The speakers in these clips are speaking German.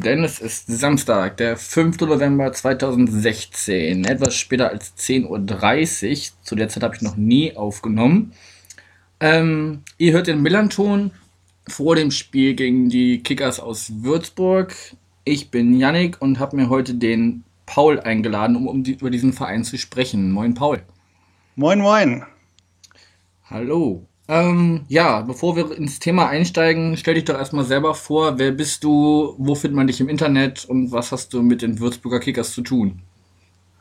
denn es ist Samstag, der 5. November 2016, etwas später als 10.30 Uhr. Zu der Zeit habe ich noch nie aufgenommen. Ähm, ihr hört den Millanton vor dem Spiel gegen die Kickers aus Würzburg. Ich bin Yannick und habe mir heute den Paul eingeladen, um, um die, über diesen Verein zu sprechen. Moin, Paul. Moin, moin. Hallo. Ähm, ja, bevor wir ins Thema einsteigen, stell dich doch erstmal selber vor. Wer bist du? Wo findet man dich im Internet? Und was hast du mit den Würzburger Kickers zu tun?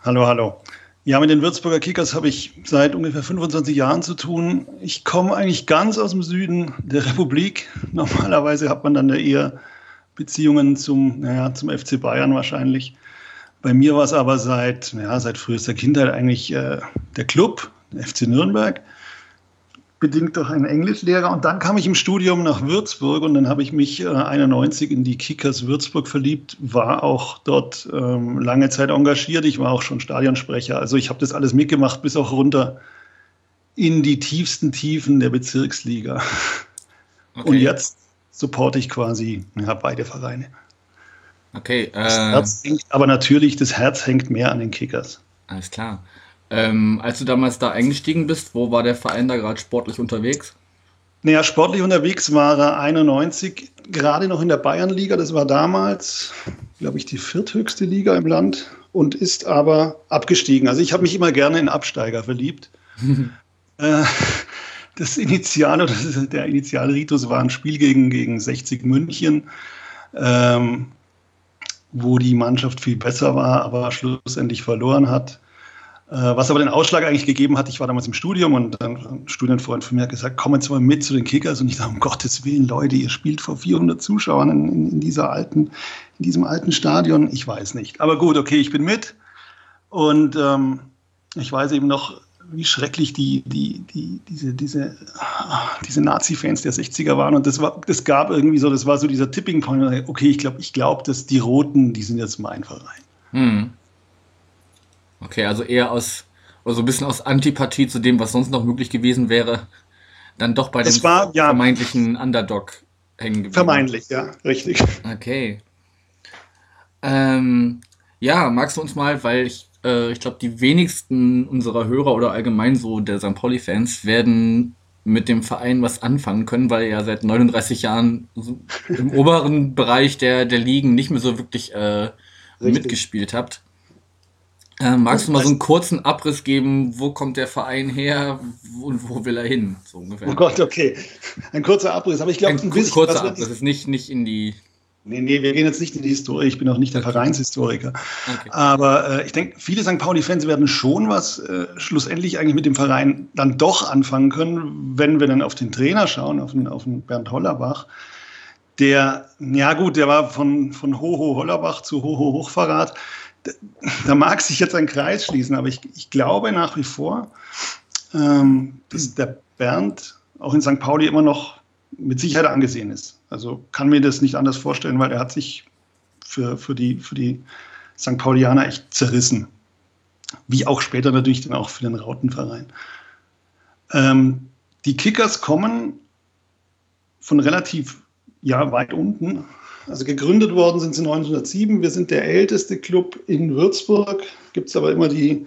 Hallo, hallo. Ja, mit den Würzburger Kickers habe ich seit ungefähr 25 Jahren zu tun. Ich komme eigentlich ganz aus dem Süden der Republik. Normalerweise hat man dann eher Beziehungen zum, naja, zum FC Bayern wahrscheinlich. Bei mir war es aber seit, ja, seit frühester Kindheit eigentlich äh, der Club, der FC Nürnberg bedingt durch einen Englischlehrer. Und dann kam ich im Studium nach Würzburg und dann habe ich mich äh, 91 in die Kickers Würzburg verliebt, war auch dort ähm, lange Zeit engagiert. Ich war auch schon Stadionsprecher. Also ich habe das alles mitgemacht, bis auch runter in die tiefsten Tiefen der Bezirksliga. Okay. Und jetzt supporte ich quasi ja, beide Vereine. Okay. Äh, das Herz hängt, aber natürlich, das Herz hängt mehr an den Kickers. Alles klar. Ähm, als du damals da eingestiegen bist, wo war der Verein da gerade sportlich unterwegs? Naja, sportlich unterwegs war er 91, gerade noch in der Bayernliga. Das war damals, glaube ich, die vierthöchste Liga im Land und ist aber abgestiegen. Also ich habe mich immer gerne in Absteiger verliebt. äh, das Initial oder der Initialritus war ein Spiel gegen, gegen 60 München, ähm, wo die Mannschaft viel besser war, aber schlussendlich verloren hat. Äh, was aber den Ausschlag eigentlich gegeben hat, ich war damals im Studium und ein Studienfreund von mir hat gesagt, komm jetzt mal mit zu den Kickers. Und ich dachte, um Gottes Willen, Leute, ihr spielt vor 400 Zuschauern in, in, dieser alten, in diesem alten Stadion. Ich weiß nicht. Aber gut, okay, ich bin mit. Und ähm, ich weiß eben noch, wie schrecklich die, die, die, diese, diese, diese Nazi-Fans der 60er waren. Und das, war, das gab irgendwie so, das war so dieser Tipping Point. Okay, ich glaube, ich glaube, dass die Roten, die sind jetzt mein Verein. Hm. Okay, also eher aus, also ein bisschen aus Antipathie zu dem, was sonst noch möglich gewesen wäre, dann doch bei dem war, ja, vermeintlichen Underdog hängen geblieben. Vermeintlich, ja, richtig. Okay. Ähm, ja, magst du uns mal, weil ich, äh, ich glaube, die wenigsten unserer Hörer oder allgemein so der St. Pauli-Fans werden mit dem Verein was anfangen können, weil ihr ja seit 39 Jahren so im oberen Bereich der, der Ligen nicht mehr so wirklich äh, mitgespielt habt. Äh, magst du mal so einen kurzen Abriss geben, wo kommt der Verein her und wo will er hin? So ungefähr. Oh Gott, okay. Ein kurzer Abriss, aber ich glaube, ein, ein bisschen. Kurzer Abriss, ist nicht, nicht in die. Nee, nee, wir gehen jetzt nicht in die Historie. Ich bin auch nicht der Vereinshistoriker. Okay. Aber äh, ich denke, viele St. Pauli-Fans werden schon was äh, schlussendlich eigentlich mit dem Verein dann doch anfangen können, wenn wir dann auf den Trainer schauen, auf den, auf den Bernd Hollerbach. Der, ja gut, der war von, von Hoho Hollerbach zu Hoho Hochverrat da mag sich jetzt ein Kreis schließen, aber ich, ich glaube nach wie vor, ähm, dass der Bernd auch in St. Pauli immer noch mit Sicherheit angesehen ist. Also kann mir das nicht anders vorstellen, weil er hat sich für, für, die, für die St. Paulianer echt zerrissen. Wie auch später natürlich dann auch für den Rautenverein. Ähm, die Kickers kommen von relativ ja, weit unten also gegründet worden sind sie 1907. Wir sind der älteste Club in Würzburg. Gibt es aber immer die,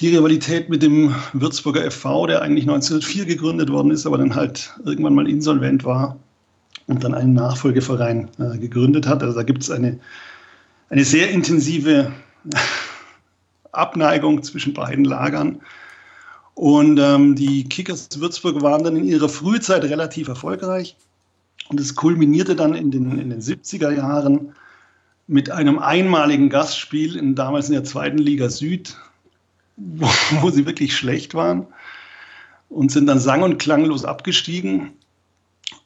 die Rivalität mit dem Würzburger FV, der eigentlich 1904 gegründet worden ist, aber dann halt irgendwann mal insolvent war und dann einen Nachfolgeverein äh, gegründet hat. Also da gibt es eine, eine sehr intensive Abneigung zwischen beiden Lagern. Und ähm, die Kickers Würzburg waren dann in ihrer Frühzeit relativ erfolgreich. Und es kulminierte dann in den, in den 70er Jahren mit einem einmaligen Gastspiel in, damals in der zweiten Liga Süd, wo, wo sie wirklich schlecht waren und sind dann sang- und klanglos abgestiegen.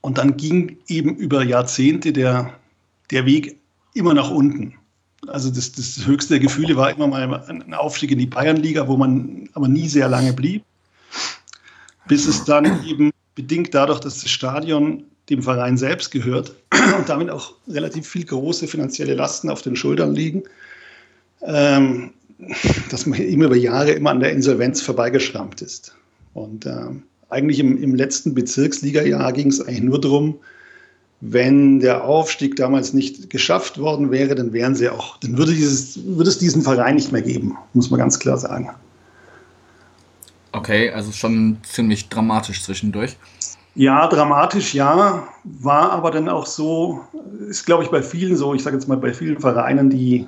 Und dann ging eben über Jahrzehnte der, der Weg immer nach unten. Also das, das höchste der Gefühle war immer mal ein Aufstieg in die Bayernliga, wo man aber nie sehr lange blieb, bis es dann eben bedingt dadurch, dass das Stadion dem Verein selbst gehört und damit auch relativ viel große finanzielle Lasten auf den Schultern liegen, ähm, dass man immer über Jahre immer an der Insolvenz vorbeigeschrammt ist. Und ähm, eigentlich im, im letzten Bezirksliga-Jahr ging es eigentlich nur darum, wenn der Aufstieg damals nicht geschafft worden wäre, dann wären sie auch, dann würde, dieses, würde es diesen Verein nicht mehr geben, muss man ganz klar sagen. Okay, also schon ziemlich dramatisch zwischendurch. Ja, dramatisch, ja. War aber dann auch so, ist glaube ich bei vielen so, ich sage jetzt mal bei vielen Vereinen, die,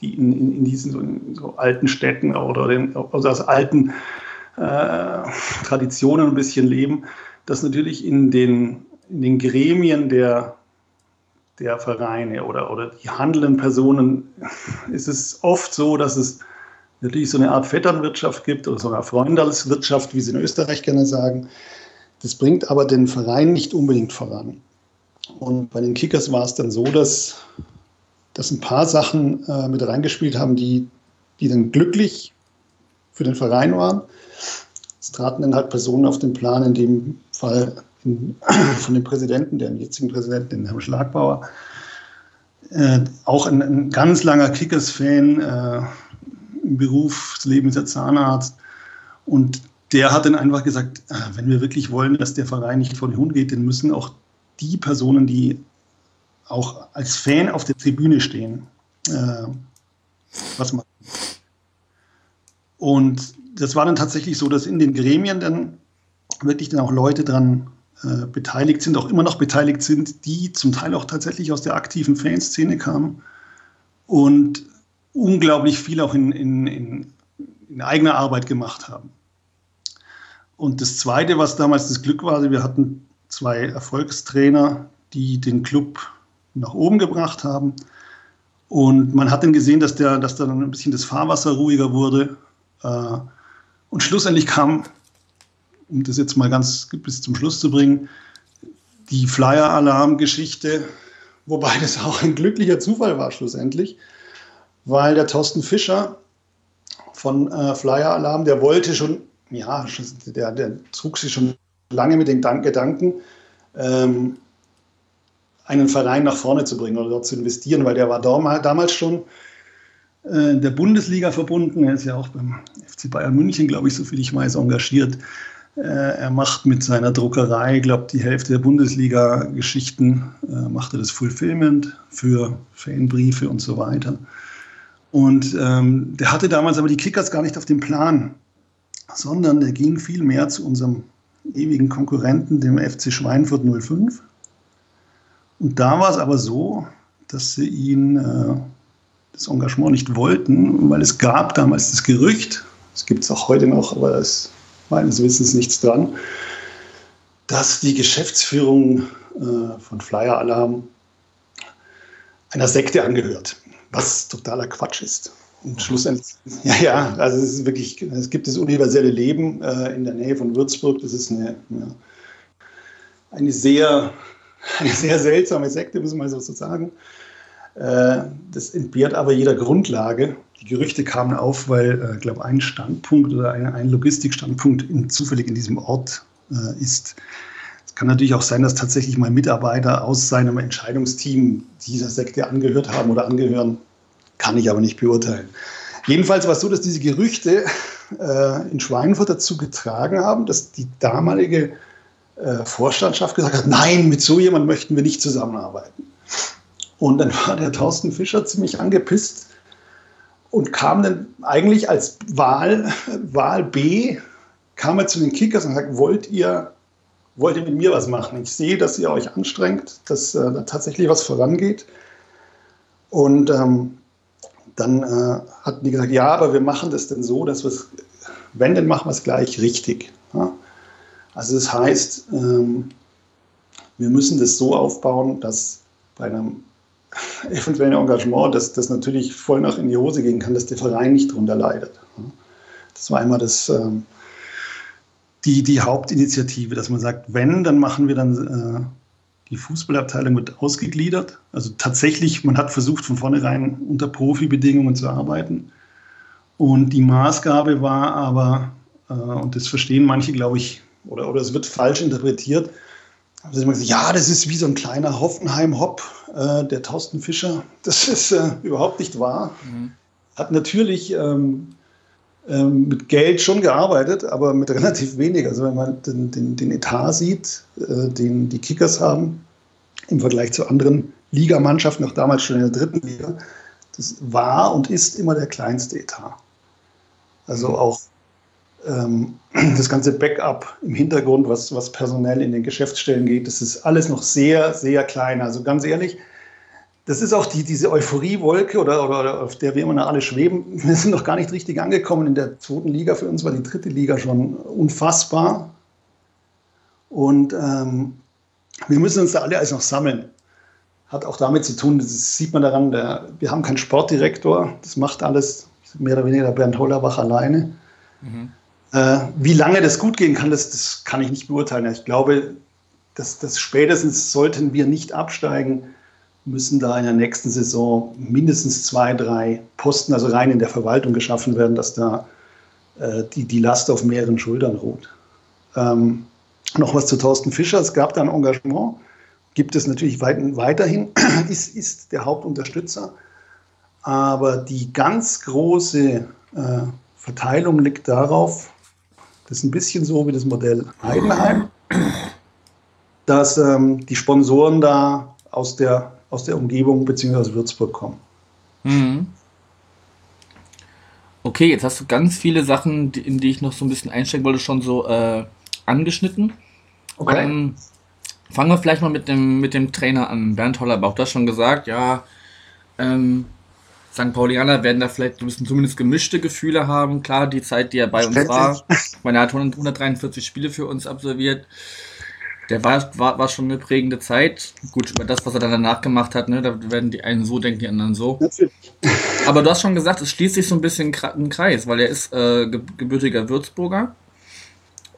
die in, in, in diesen so, in so alten Städten oder den, also aus alten äh, Traditionen ein bisschen leben, dass natürlich in den, in den Gremien der, der Vereine oder, oder die handelnden Personen ist es oft so, dass es natürlich so eine Art Vetternwirtschaft gibt oder so eine Freundalswirtschaft, wie sie in Österreich gerne sagen. Das bringt aber den Verein nicht unbedingt voran. Und bei den Kickers war es dann so, dass, dass ein paar Sachen äh, mit reingespielt haben, die, die dann glücklich für den Verein waren. Es traten dann halt Personen auf den Plan, in dem Fall in, von dem Präsidenten, dem jetzigen Präsidenten, den Herrn Schlagbauer, äh, auch ein, ein, ganz langer Kickers-Fan, äh, im Berufsleben ist er Zahnarzt. Und der hat dann einfach gesagt, äh, wenn wir wirklich wollen, dass der Verein nicht vor den Hund geht, dann müssen auch die Personen, die auch als Fan auf der Tribüne stehen, äh, was machen. Und das war dann tatsächlich so, dass in den Gremien dann wirklich dann auch Leute dran äh, beteiligt sind, auch immer noch beteiligt sind, die zum Teil auch tatsächlich aus der aktiven Fanszene kamen und unglaublich viel auch in, in, in, in eigener Arbeit gemacht haben. Und das Zweite, was damals das Glück war, wir hatten zwei Erfolgstrainer, die den Club nach oben gebracht haben. Und man hat dann gesehen, dass, der, dass da dann ein bisschen das Fahrwasser ruhiger wurde. Äh, und schlussendlich kam, um das jetzt mal ganz bis zum Schluss zu bringen, die Flyer-Alarm-Geschichte, wobei das auch ein glücklicher Zufall war schlussendlich, weil der Thorsten Fischer von äh, Flyer Alarm, der wollte schon, ja, der, der trug sich schon lange mit den Gedanken, ähm, einen Verein nach vorne zu bringen oder dort zu investieren, weil der war damals schon äh, in der Bundesliga verbunden. Er ist ja auch beim FC Bayern München, glaube ich, so viel ich weiß, engagiert. Äh, er macht mit seiner Druckerei, glaube die Hälfte der Bundesliga-Geschichten, äh, macht er das Fulfillment für Fanbriefe und so weiter. Und ähm, der hatte damals aber die Kickers gar nicht auf dem Plan, sondern der ging viel mehr zu unserem ewigen Konkurrenten, dem FC Schweinfurt 05. Und da war es aber so, dass sie ihn äh, das Engagement nicht wollten, weil es gab damals das Gerücht, es gibt es auch heute noch, aber da ist meines Wissens nichts dran, dass die Geschäftsführung äh, von Flyer Alarm einer Sekte angehört was totaler Quatsch ist. Schlussendlich, ja, ja, also es ist wirklich, es gibt das universelle Leben äh, in der Nähe von Würzburg. Das ist eine, ja, eine, sehr, eine sehr seltsame Sekte, muss man so sagen. Äh, das entbehrt aber jeder Grundlage. Die Gerüchte kamen auf, weil, äh, glaube, ein Standpunkt oder ein, ein Logistikstandpunkt in, zufällig in diesem Ort äh, ist. Es kann natürlich auch sein, dass tatsächlich mal Mitarbeiter aus seinem Entscheidungsteam dieser Sekte angehört haben oder angehören. Kann ich aber nicht beurteilen. Jedenfalls war es so, dass diese Gerüchte äh, in Schweinfurt dazu getragen haben, dass die damalige äh, Vorstandschaft gesagt hat, nein, mit so jemandem möchten wir nicht zusammenarbeiten. Und dann war der Thorsten Fischer ziemlich angepisst und kam dann eigentlich als Wahl, Wahl B, kam er zu den Kickers und sagt, wollt ihr wollt ihr mit mir was machen? Ich sehe, dass ihr euch anstrengt, dass äh, da tatsächlich was vorangeht. Und ähm, dann äh, hatten die gesagt, ja, aber wir machen das denn so, dass wir es, wenn, dann machen wir es gleich richtig. Ja? Also das heißt, ähm, wir müssen das so aufbauen, dass bei einem eventuellen Engagement, dass das natürlich voll nach in die Hose gehen kann, dass der Verein nicht darunter leidet. Das war einmal das, ähm, die, die Hauptinitiative, dass man sagt, wenn, dann machen wir dann, äh, die Fußballabteilung wird ausgegliedert. Also tatsächlich, man hat versucht, von vornherein unter Profibedingungen zu arbeiten. Und die Maßgabe war aber, äh, und das verstehen manche, glaube ich, oder, oder es wird falsch interpretiert, haben sie immer gesagt, ja, das ist wie so ein kleiner Hoffenheim-Hop, äh, der Thorsten Fischer. Das ist äh, überhaupt nicht wahr. Mhm. Hat natürlich ähm, ähm, mit Geld schon gearbeitet, aber mit relativ wenig. Also wenn man den, den, den Etat sieht, äh, den die Kickers haben, im Vergleich zu anderen Ligamannschaften, auch damals schon in der dritten Liga, das war und ist immer der kleinste Etat. Also mhm. auch ähm, das ganze Backup im Hintergrund, was, was personell in den Geschäftsstellen geht, das ist alles noch sehr, sehr klein. Also ganz ehrlich, das ist auch die, diese Euphoriewolke, oder, oder, oder, auf der wir immer noch alle schweben. Wir sind noch gar nicht richtig angekommen in der zweiten Liga. Für uns war die dritte Liga schon unfassbar. Und ähm, wir müssen uns da alle alles noch sammeln. Hat auch damit zu tun, das sieht man daran, der, wir haben keinen Sportdirektor. Das macht alles mehr oder weniger Bernd Hollerbach alleine. Mhm. Äh, wie lange das gut gehen kann, das, das kann ich nicht beurteilen. Ich glaube, dass, dass spätestens sollten wir nicht absteigen, müssen da in der nächsten Saison mindestens zwei, drei Posten, also rein in der Verwaltung geschaffen werden, dass da äh, die, die Last auf mehreren Schultern ruht. Ähm, noch was zu Thorsten Fischer. Es gab da ein Engagement, gibt es natürlich weit, weiterhin, ist, ist der Hauptunterstützer. Aber die ganz große äh, Verteilung liegt darauf, das ist ein bisschen so wie das Modell Heidenheim, dass ähm, die Sponsoren da aus der, aus der Umgebung bzw. Würzburg kommen. Mhm. Okay, jetzt hast du ganz viele Sachen, in die ich noch so ein bisschen einsteigen wollte, schon so äh, angeschnitten. Okay. Ähm, fangen wir vielleicht mal mit dem, mit dem Trainer an. Bernd Hollerbach, du hast schon gesagt, ja, ähm, St. Paulianer werden da vielleicht ein bisschen zumindest gemischte Gefühle haben. Klar, die Zeit, die er bei uns war, meine, er hat 143 Spiele für uns absolviert. Der war, war, war schon eine prägende Zeit. Gut, über das, was er dann danach gemacht hat, ne, da werden die einen so denken, die anderen so. Aber du hast schon gesagt, es schließt sich so ein bisschen ein Kreis, weil er ist äh, gebürtiger Würzburger.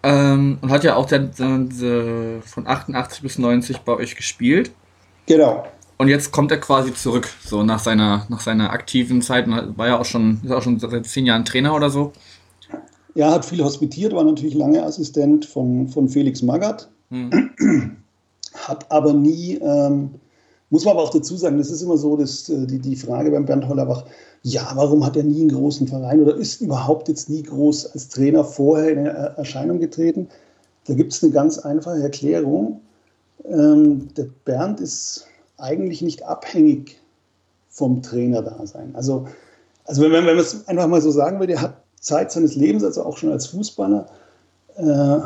Ähm, und hat ja auch der, der, von 88 bis 90 bei euch gespielt. Genau. Und jetzt kommt er quasi zurück, so nach seiner, nach seiner aktiven Zeit. War ja auch schon, ist auch schon seit zehn Jahren Trainer oder so. Ja, hat viel hospitiert, war natürlich lange Assistent von, von Felix Magath. Hm. Hat aber nie, ähm, muss man aber auch dazu sagen, das ist immer so, dass äh, die, die Frage beim Bernd Hollerbach, ja, warum hat er nie einen großen Verein oder ist überhaupt jetzt nie groß als Trainer vorher in Erscheinung getreten? Da gibt es eine ganz einfache Erklärung. Ähm, der Bernd ist eigentlich nicht abhängig vom Trainer da sein. Also, also wenn, wenn man es einfach mal so sagen will, der hat Zeit seines Lebens, also auch schon als Fußballer, äh,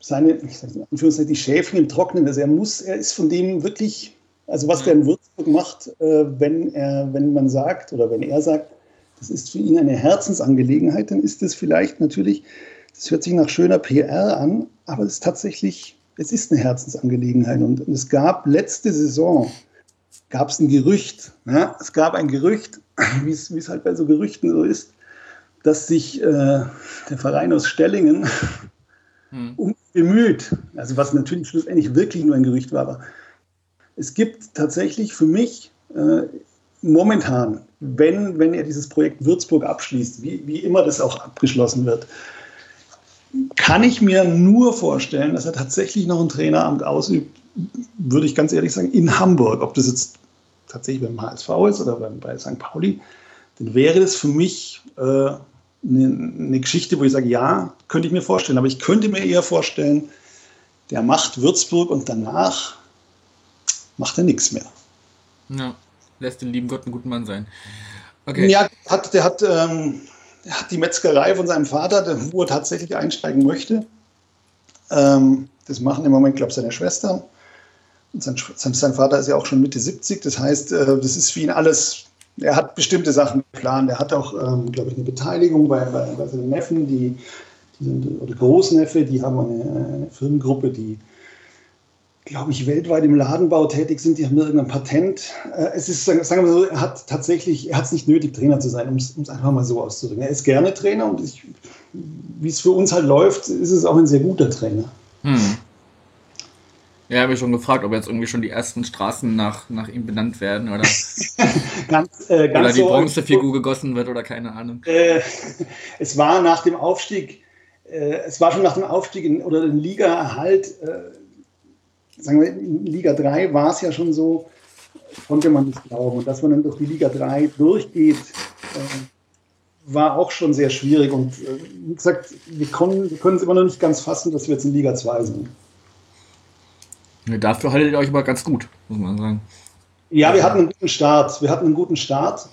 seine, ich sage in Anführungszeichen, die Schäfchen im Trocknen. Also er muss, er ist von dem wirklich, also was der in Würzburg macht, äh, wenn er, wenn man sagt oder wenn er sagt, das ist für ihn eine Herzensangelegenheit, dann ist das vielleicht natürlich, das hört sich nach schöner PR an, aber es ist tatsächlich es ist eine Herzensangelegenheit. Und es gab letzte Saison, gab es ein Gerücht, ja? es gab ein Gerücht, wie es halt bei so Gerüchten so ist, dass sich äh, der Verein aus Stellingen hm. um bemüht, also was natürlich schlussendlich wirklich nur ein Gerücht war, aber es gibt tatsächlich für mich äh, momentan, wenn, wenn er dieses Projekt Würzburg abschließt, wie, wie immer das auch abgeschlossen wird, kann ich mir nur vorstellen, dass er tatsächlich noch ein Traineramt ausübt, würde ich ganz ehrlich sagen, in Hamburg. Ob das jetzt tatsächlich beim HSV ist oder bei St. Pauli, dann wäre das für mich äh, eine, eine Geschichte, wo ich sage, ja, könnte ich mir vorstellen. Aber ich könnte mir eher vorstellen, der macht Würzburg und danach macht er nichts mehr. Ja, lässt den lieben Gott einen guten Mann sein. Okay. Ja, hat, der hat ähm, er hat die Metzgerei von seinem Vater, wo er tatsächlich einsteigen möchte. Ähm, das machen im Moment, glaube ich, seine Schwestern. Und sein, sein, Vater ist ja auch schon Mitte 70. Das heißt, äh, das ist für ihn alles, er hat bestimmte Sachen geplant. Er hat auch, ähm, glaube ich, eine Beteiligung bei, bei, bei seinen Neffen, die, die sind, oder Großneffe, die haben eine, eine Firmengruppe, die glaube ich, weltweit im Ladenbau tätig sind, die haben irgendein Patent. Äh, es ist, sagen wir mal so, er hat tatsächlich, er hat es nicht nötig, Trainer zu sein, um es einfach mal so auszudrücken. Er ist gerne Trainer und wie es für uns halt läuft, ist es auch ein sehr guter Trainer. Hm. Ja, habe ich schon gefragt, ob jetzt irgendwie schon die ersten Straßen nach, nach ihm benannt werden oder, ganz, äh, ganz oder die Bronzefigur so, gegossen wird oder keine Ahnung. Äh, es war nach dem Aufstieg, äh, es war schon nach dem Aufstieg in, oder dem Liga-Erhalt äh, sagen wir, in Liga 3 war es ja schon so, konnte man nicht glauben. Und dass man dann durch die Liga 3 durchgeht, äh, war auch schon sehr schwierig. Und äh, wie gesagt, wir, können, wir können es immer noch nicht ganz fassen, dass wir jetzt in Liga 2 sind. Ja, dafür haltet ihr euch aber ganz gut, muss man sagen. Ja, wir hatten einen guten Start. Wir hatten einen guten Start.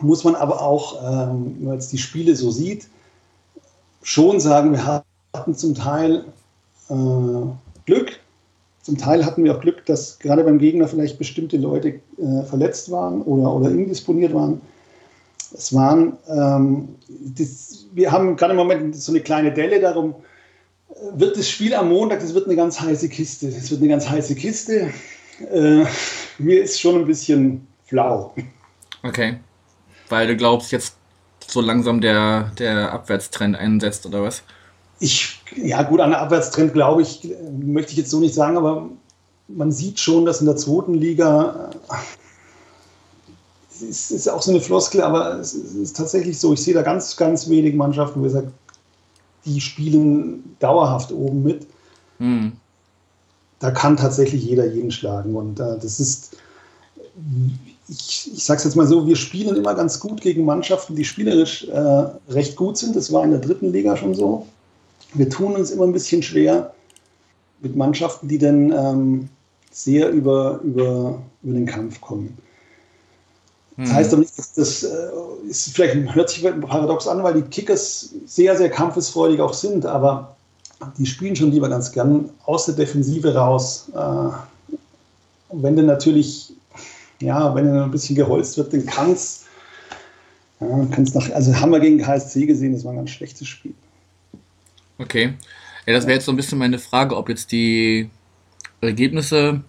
Muss man aber auch, ähm, wenn man jetzt die Spiele so sieht, schon sagen, wir hatten zum Teil äh, Glück. Zum Teil hatten wir auch Glück, dass gerade beim Gegner vielleicht bestimmte Leute äh, verletzt waren oder, oder indisponiert waren. Es waren, ähm, das, wir haben gerade im Moment so eine kleine Delle darum, äh, wird das Spiel am Montag, das wird eine ganz heiße Kiste. Das wird eine ganz heiße Kiste. Äh, mir ist schon ein bisschen flau. Okay. Weil du glaubst, jetzt so langsam der, der Abwärtstrend einsetzt, oder was? Ich, ja gut, an der Abwärtstrend glaube ich, möchte ich jetzt so nicht sagen, aber man sieht schon, dass in der zweiten Liga, es ist, ist auch so eine Floskel, aber es ist tatsächlich so, ich sehe da ganz, ganz wenig Mannschaften, wo ich sage, die spielen dauerhaft oben mit. Hm. Da kann tatsächlich jeder jeden schlagen und äh, das ist, ich, ich sage es jetzt mal so, wir spielen immer ganz gut gegen Mannschaften, die spielerisch äh, recht gut sind. Das war in der dritten Liga schon so. Wir tun uns immer ein bisschen schwer mit Mannschaften, die dann ähm, sehr über, über, über den Kampf kommen. Das mhm. heißt aber nicht, dass das äh, ist, vielleicht hört sich paradox an, weil die Kickers sehr, sehr kampfesfreudig auch sind, aber die spielen schon lieber ganz gern aus der Defensive raus. Äh, und wenn dann natürlich ja, wenn er ein bisschen geholzt wird, dann kann es. Ja, kann's nach, also haben wir gegen KSC gesehen, das war ein ganz schlechtes Spiel. Okay. Ja, das wäre jetzt so ein bisschen meine Frage, ob jetzt die Ergebnisse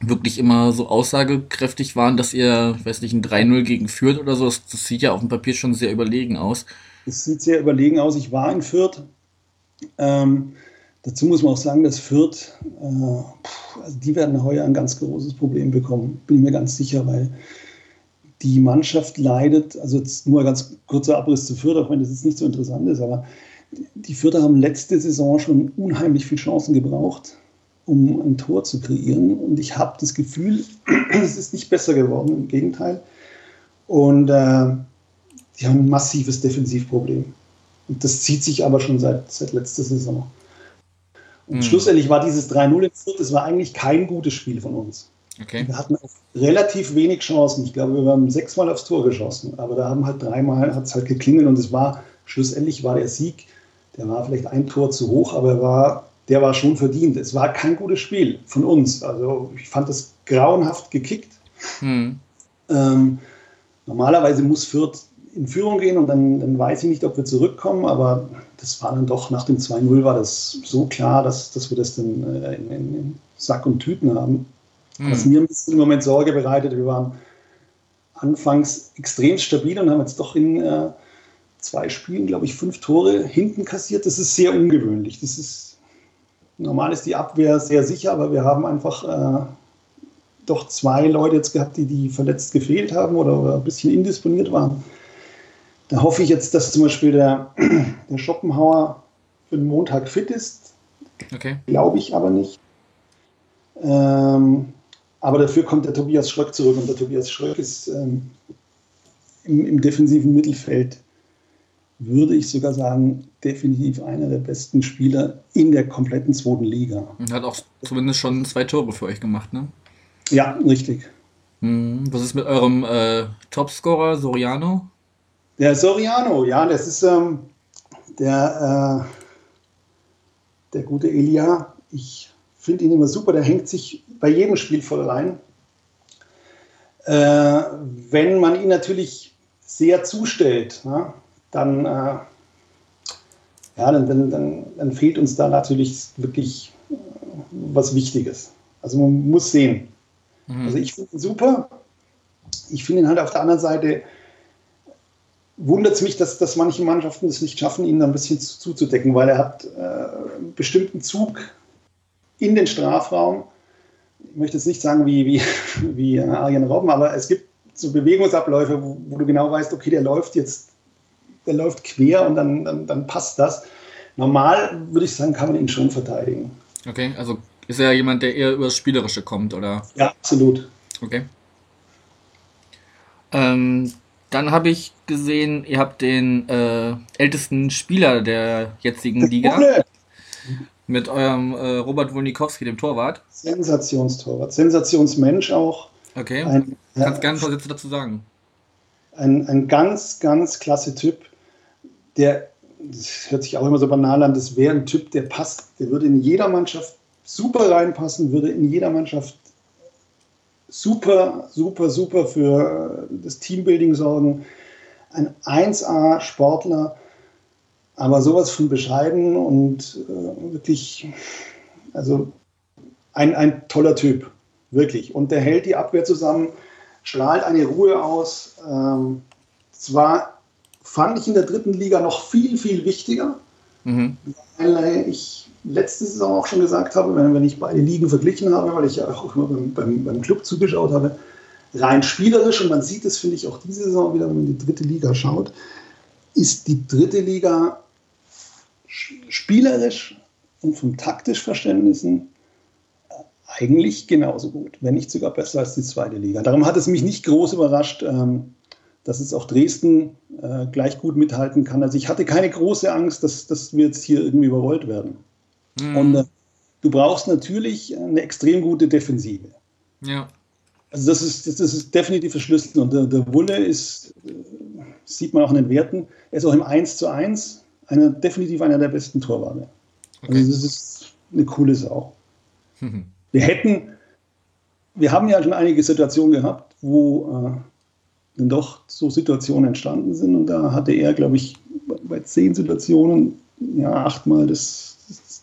wirklich immer so aussagekräftig waren, dass ihr, ich weiß nicht, ein 3-0 gegen Fürth oder so, das, das, sieht ja auf dem Papier schon sehr überlegen aus. Es sieht sehr überlegen aus. Ich war in Fürth. Ähm, Dazu muss man auch sagen, dass Fürth, äh, also die werden heuer ein ganz großes Problem bekommen, bin ich mir ganz sicher, weil die Mannschaft leidet, also jetzt nur ein ganz kurzer Abriss zu Fürth, auch wenn das jetzt nicht so interessant ist, aber die Fürther haben letzte Saison schon unheimlich viele Chancen gebraucht, um ein Tor zu kreieren. Und ich habe das Gefühl, es ist nicht besser geworden, im Gegenteil. Und äh, die haben ein massives Defensivproblem. Und das zieht sich aber schon seit, seit letzter Saison. Und mhm. schlussendlich war dieses 3-0 in Fürth, das war eigentlich kein gutes Spiel von uns. Okay. Wir hatten relativ wenig Chancen. Ich glaube, wir haben sechsmal aufs Tor geschossen, aber da haben halt dreimal hat es halt geklingelt und es war schlussendlich war der Sieg, der war vielleicht ein Tor zu hoch, aber war, der war schon verdient. Es war kein gutes Spiel von uns. Also ich fand das grauenhaft gekickt. Mhm. Ähm, normalerweise muss Fürth in Führung gehen und dann, dann weiß ich nicht, ob wir zurückkommen, aber das war dann doch nach dem 2-0 war das so klar, dass, dass wir das dann äh, in, in, in, Sack und Tüten haben. Mhm. Was mir ein bisschen im Moment Sorge bereitet, wir waren anfangs extrem stabil und haben jetzt doch in äh, zwei Spielen, glaube ich, fünf Tore hinten kassiert. Das ist sehr ungewöhnlich. Das ist normal ist die Abwehr sehr sicher, aber wir haben einfach äh, doch zwei Leute jetzt gehabt, die, die verletzt gefehlt haben oder, oder ein bisschen indisponiert waren. Da hoffe ich jetzt, dass zum Beispiel der, der Schopenhauer für den Montag fit ist. Okay. Glaube ich aber nicht. Ähm, aber dafür kommt der Tobias Schröck zurück und der Tobias Schröck ist ähm, im, im, defensiven Mittelfeld, würde ich sogar sagen, definitiv einer der besten Spieler in der kompletten zweiten Liga. Und hat auch zumindest schon zwei Tore für euch gemacht, ne? Ja, richtig. Hm, was ist mit eurem äh, Topscorer Soriano? Der Soriano, ja, das ist ähm, der, äh, der gute Elia. Ich finde ihn immer super, der hängt sich bei jedem Spiel voll rein. Äh, wenn man ihn natürlich sehr zustellt, ja, dann, äh, ja, dann, dann, dann, dann, fehlt uns da natürlich wirklich äh, was Wichtiges. Also man muss sehen. Mhm. Also ich finde ihn super. Ich finde ihn halt auf der anderen Seite wundert es mich, dass, dass manche Mannschaften es nicht schaffen, ihn ein bisschen zuzudecken, weil er hat äh, einen bestimmten Zug in den Strafraum. Ich möchte jetzt nicht sagen wie, wie, wie äh, Arjen Robben, aber es gibt so Bewegungsabläufe, wo, wo, du genau weißt, okay, der läuft jetzt, der läuft quer und dann, dann, dann passt das. Normal würde ich sagen, kann man ihn schon verteidigen. Okay, also ist er jemand, der eher übers Spielerische kommt, oder? Ja, absolut. Okay. Ähm, dann habe ich gesehen, ihr habt den äh, ältesten Spieler der jetzigen Liga. Ohne. Mit eurem äh, Robert Wolnikowski, dem Torwart. Sensationstorwart. Sensationsmensch auch. Okay. Ein, Kannst gerne ein paar Sätze dazu sagen. Ein, ein ganz, ganz klasse Typ, der, das hört sich auch immer so banal an, das wäre ein Typ, der passt, der würde in jeder Mannschaft super reinpassen, würde in jeder Mannschaft super, super, super für das Teambuilding sorgen. Ein 1A-Sportler, aber sowas von bescheiden und äh, wirklich, also ein, ein toller Typ, wirklich. Und der hält die Abwehr zusammen, strahlt eine Ruhe aus. Ähm, zwar fand ich in der dritten Liga noch viel, viel wichtiger, mhm. weil ich letzte Saison auch schon gesagt habe, wenn, wenn ich beide Ligen verglichen habe, weil ich ja auch immer beim, beim, beim Club zugeschaut habe, rein spielerisch, und man sieht es, finde ich, auch diese Saison wieder, wenn man die dritte Liga schaut, ist die dritte Liga spielerisch und vom taktisch Verständnissen eigentlich genauso gut, wenn nicht sogar besser als die zweite Liga. Darum hat es mich nicht groß überrascht, ähm, dass es auch Dresden äh, gleich gut mithalten kann. Also ich hatte keine große Angst, dass, dass wir jetzt hier irgendwie überrollt werden. Mhm. Und äh, du brauchst natürlich eine extrem gute Defensive. Ja. Also das ist, das, das ist definitiv der Schlüssel. Und der, der Wulle ist, äh, sieht man auch in den Werten, er ist auch im 1 zu 1 einer, definitiv einer der besten Torwarte. Okay. Also das ist eine coole Sau. Mhm. Wir hätten, wir haben ja schon einige Situationen gehabt, wo äh, dann doch so Situationen entstanden sind und da hatte er, glaube ich, bei zehn Situationen ja achtmal das, das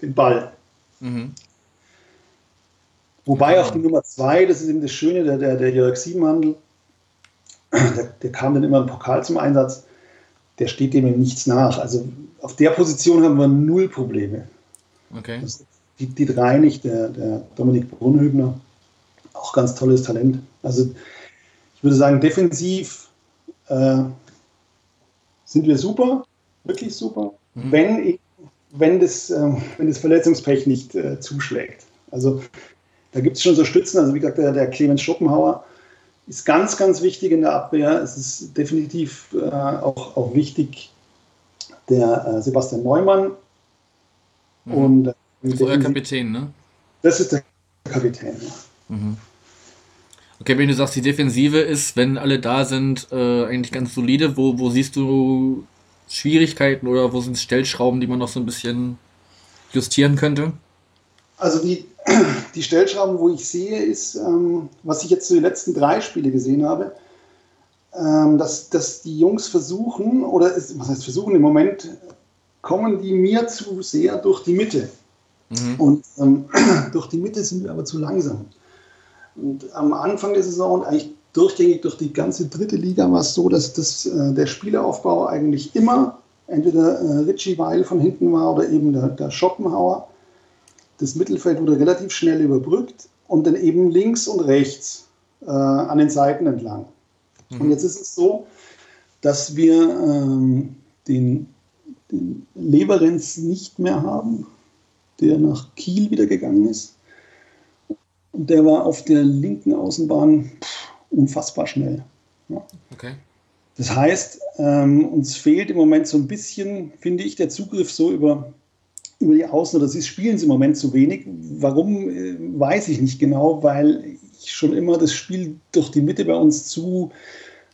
den Ball. Mhm. Wobei auch die Nummer zwei, das ist eben das Schöne, der, der, der Jörg Siebenhandel, der, der, kam dann immer im Pokal zum Einsatz, der steht dem nichts nach. Also auf der Position haben wir null Probleme. Okay. Das, die, die drei nicht, der, der Dominik Brunhöbner, auch ganz tolles Talent. Also ich würde sagen, defensiv äh, sind wir super, wirklich super, mhm. wenn, wenn, das, äh, wenn das Verletzungspech nicht äh, zuschlägt. Also da gibt es schon so Stützen, also wie gesagt, der, der Clemens Schopenhauer ist ganz, ganz wichtig in der Abwehr. Es ist definitiv äh, auch, auch wichtig, der äh, Sebastian Neumann. Mhm. Und, das ist euer Kapitän, ne? Das ist der Kapitän, ja. Mhm. Okay, wenn du sagst, die Defensive ist, wenn alle da sind, äh, eigentlich ganz solide, wo, wo siehst du Schwierigkeiten oder wo sind Stellschrauben, die man noch so ein bisschen justieren könnte? Also die, die Stellschrauben, wo ich sehe, ist, ähm, was ich jetzt zu den letzten drei Spiele gesehen habe, ähm, dass, dass die Jungs versuchen, oder ist, was heißt versuchen, im Moment kommen die mir zu sehr durch die Mitte. Mhm. Und ähm, durch die Mitte sind wir aber zu langsam. Und am Anfang der Saison und eigentlich durchgängig durch die ganze dritte Liga war es so, dass das, äh, der Spieleraufbau eigentlich immer entweder äh, Richie Weil von hinten war oder eben der, der Schopenhauer. Das Mittelfeld wurde relativ schnell überbrückt und dann eben links und rechts äh, an den Seiten entlang. Mhm. Und jetzt ist es so, dass wir ähm, den, den Leverenz nicht mehr haben, der nach Kiel wieder gegangen ist. Und der war auf der linken Außenbahn unfassbar schnell. Ja. Okay. Das heißt, ähm, uns fehlt im Moment so ein bisschen, finde ich, der Zugriff so über, über die Außen oder sie spielen es im Moment zu wenig. Warum, äh, weiß ich nicht genau, weil ich schon immer das Spiel durch die Mitte bei uns zu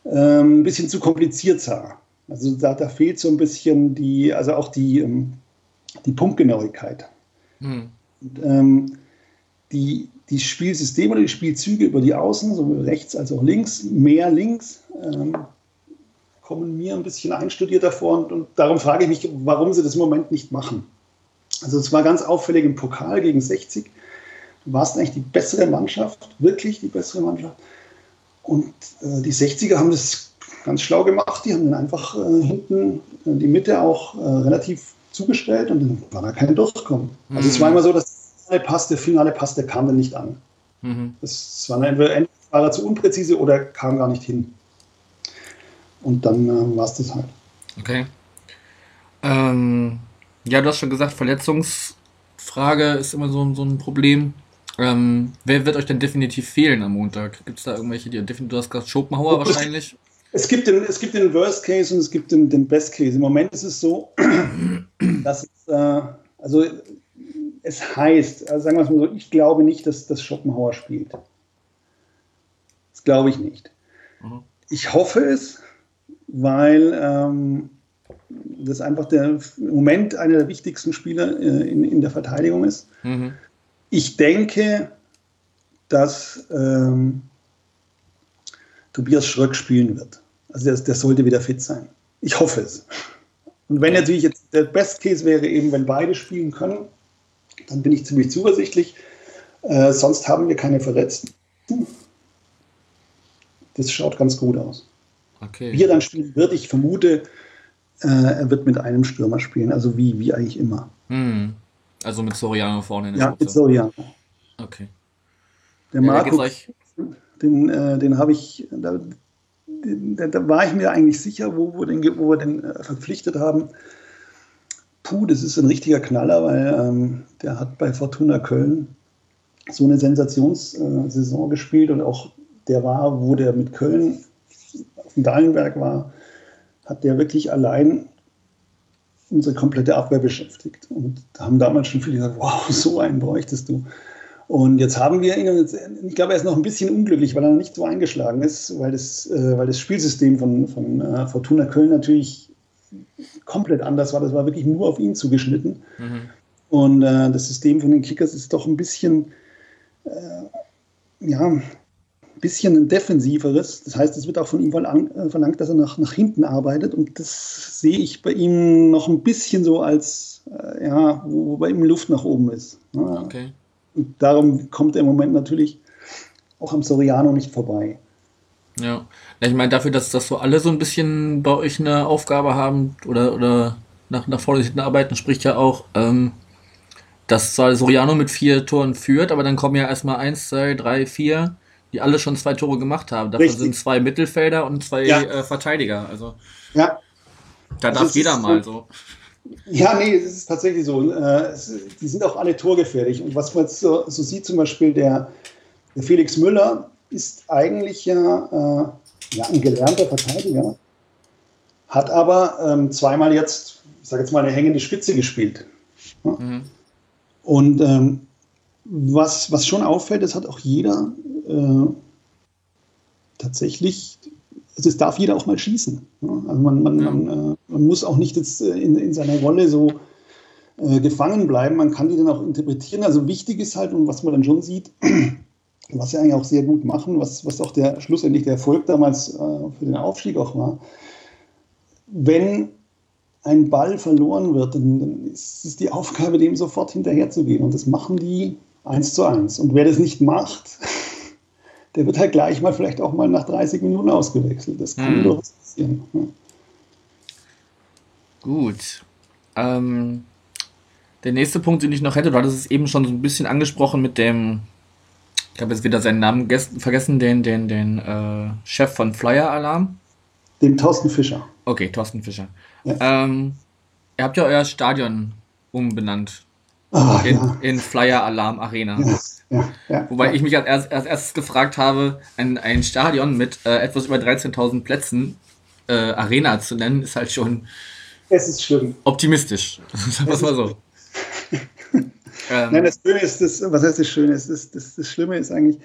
ähm, ein bisschen zu kompliziert sah. Also da, da fehlt so ein bisschen die, also auch die, ähm, die Punktgenauigkeit. Hm. Und, ähm, die, die Spielsysteme oder die Spielzüge über die Außen, sowohl rechts als auch links, mehr links, ähm, kommen mir ein bisschen einstudierter vor und, und, darum frage ich mich, warum sie das im Moment nicht machen. Also es war ganz auffällig im Pokal gegen 60. Du warst eigentlich die bessere Mannschaft, wirklich die bessere Mannschaft. Und äh, die 60er haben das ganz schlau gemacht. Die haben dann einfach äh, hinten die Mitte auch äh, relativ zugestellt und dann war da kein Durchkommen. Also es war mhm. immer so, dass finale Pass, der finale Pass, der kam dann nicht an. Mhm. Das war entweder war er zu unpräzise oder kam gar nicht hin. Und dann äh, war es das halt. Okay. Ähm, ja, du hast schon gesagt, Verletzungsfall Frage ist immer so, so ein Problem. Ähm, wer wird euch denn definitiv fehlen am Montag? Gibt es da irgendwelche, die definitiv, du hast gesagt Schopenhauer wahrscheinlich? Es gibt, den, es gibt den Worst Case und es gibt den, den Best Case. Im Moment ist es so, dass es, äh, also es heißt, also sagen wir es mal so, ich glaube nicht, dass das Schopenhauer spielt. Das glaube ich nicht. Mhm. Ich hoffe es, weil ähm, das einfach der im Moment einer der wichtigsten Spieler äh, in, in der Verteidigung ist. Mhm. Ich denke, dass ähm, Tobias Schröck spielen wird. Also der, der, sollte wieder fit sein. Ich hoffe es. Und wenn natürlich jetzt der Best Case wäre eben, wenn beide spielen können, dann bin ich ziemlich zuversichtlich. Äh, sonst haben wir keine Verletzten. Das schaut ganz gut aus. Okay. Wie er dann spielen wird, ich vermute, äh, er wird mit einem Stürmer spielen, also wie, wie eigentlich immer. Hm. Also mit Soriano vorne in der Ja, mit Soriano. Okay. Der ja, Marco, den, äh, den habe ich, da, da, da, war ich mir eigentlich sicher, wo, wo, den, wo wir den äh, verpflichtet haben. Puh, das ist ein richtiger Knaller, weil ähm, der hat bei Fortuna Köln so eine Sensationssaison äh, gespielt und auch der war, wo der mit Köln auf dem Dallenberg war, hat der wirklich allein unsere komplette Abwehr beschäftigt. Und da haben damals schon viele gesagt, wow, so einen bräuchtest du. Und jetzt haben wir ihn, ich glaube, er ist noch ein bisschen unglücklich, weil er noch nicht so eingeschlagen ist, weil das, äh, weil das Spielsystem von, von äh, Fortuna Köln natürlich komplett anders war. Das war wirklich nur auf ihn zugeschnitten. Mhm. Und äh, das System von den Kickers ist doch ein bisschen, äh, ja, bisschen ein defensiveres. Das heißt, es wird auch von ihm äh, verlangt, dass er nach, nach hinten arbeitet. Und das sehe ich bei ihm noch ein bisschen so als, äh, ja, wo, wo, bei ihm Luft nach oben ist. Ja. Okay. Und darum kommt er im Moment natürlich auch am Soriano nicht vorbei. Ja, ich meine, dafür, dass das so alle so ein bisschen bei euch eine Aufgabe haben oder, oder nach, nach vorne hinten arbeiten, spricht ja auch, ähm, dass zwar Soriano mit vier Toren führt, aber dann kommen ja erstmal eins, zwei, drei, vier die alle schon zwei Tore gemacht haben. Davon Richtig. sind zwei Mittelfelder und zwei ja. äh, Verteidiger. Also ja. da also darf jeder mal so. Ja, nee, es ist tatsächlich so. Äh, die sind auch alle torgefährlich. Und was man jetzt so, so sieht, zum Beispiel der, der, Felix Müller ist eigentlich ja, äh, ja ein gelernter Verteidiger, hat aber ähm, zweimal jetzt, ich sage jetzt mal, eine hängende Spitze gespielt. Ja? Mhm. Und ähm, was, was schon auffällt, das hat auch jeder äh, tatsächlich, also es darf jeder auch mal schießen. Ja? Also man, man, ja. man, äh, man, muss auch nicht jetzt äh, in, in seiner Rolle so äh, gefangen bleiben, man kann die dann auch interpretieren. Also wichtig ist halt, und was man dann schon sieht, was sie eigentlich auch sehr gut machen, was, was auch der schlussendlich der Erfolg damals äh, für den Aufstieg auch war, wenn ein Ball verloren wird, dann, dann ist es die Aufgabe, dem sofort hinterherzugehen. Und das machen die eins zu eins. Und wer das nicht macht, der wird halt gleich mal vielleicht auch mal nach 30 Minuten ausgewechselt. Das kann hm. durchaus passieren. Ja. Gut. Ähm, der nächste Punkt, den ich noch hätte, du hattest es eben schon so ein bisschen angesprochen mit dem, ich habe jetzt wieder seinen Namen vergessen, den, den, den äh, Chef von Flyer Alarm. Den Thorsten Fischer. Okay, Thorsten Fischer. Ja. Ähm, ihr habt ja euer Stadion umbenannt. Oh, in, ja. in, Flyer Alarm Arena. Ja, ja, Wobei ich mich als, erst, als, erstes gefragt habe, ein, ein Stadion mit äh, etwas über 13.000 Plätzen äh, Arena zu nennen, ist halt schon es ist schlimm. optimistisch. Was war so. Ähm, Nein, das Schöne ist, das, was heißt das Schöne? Das, das, das, Schlimme ist eigentlich,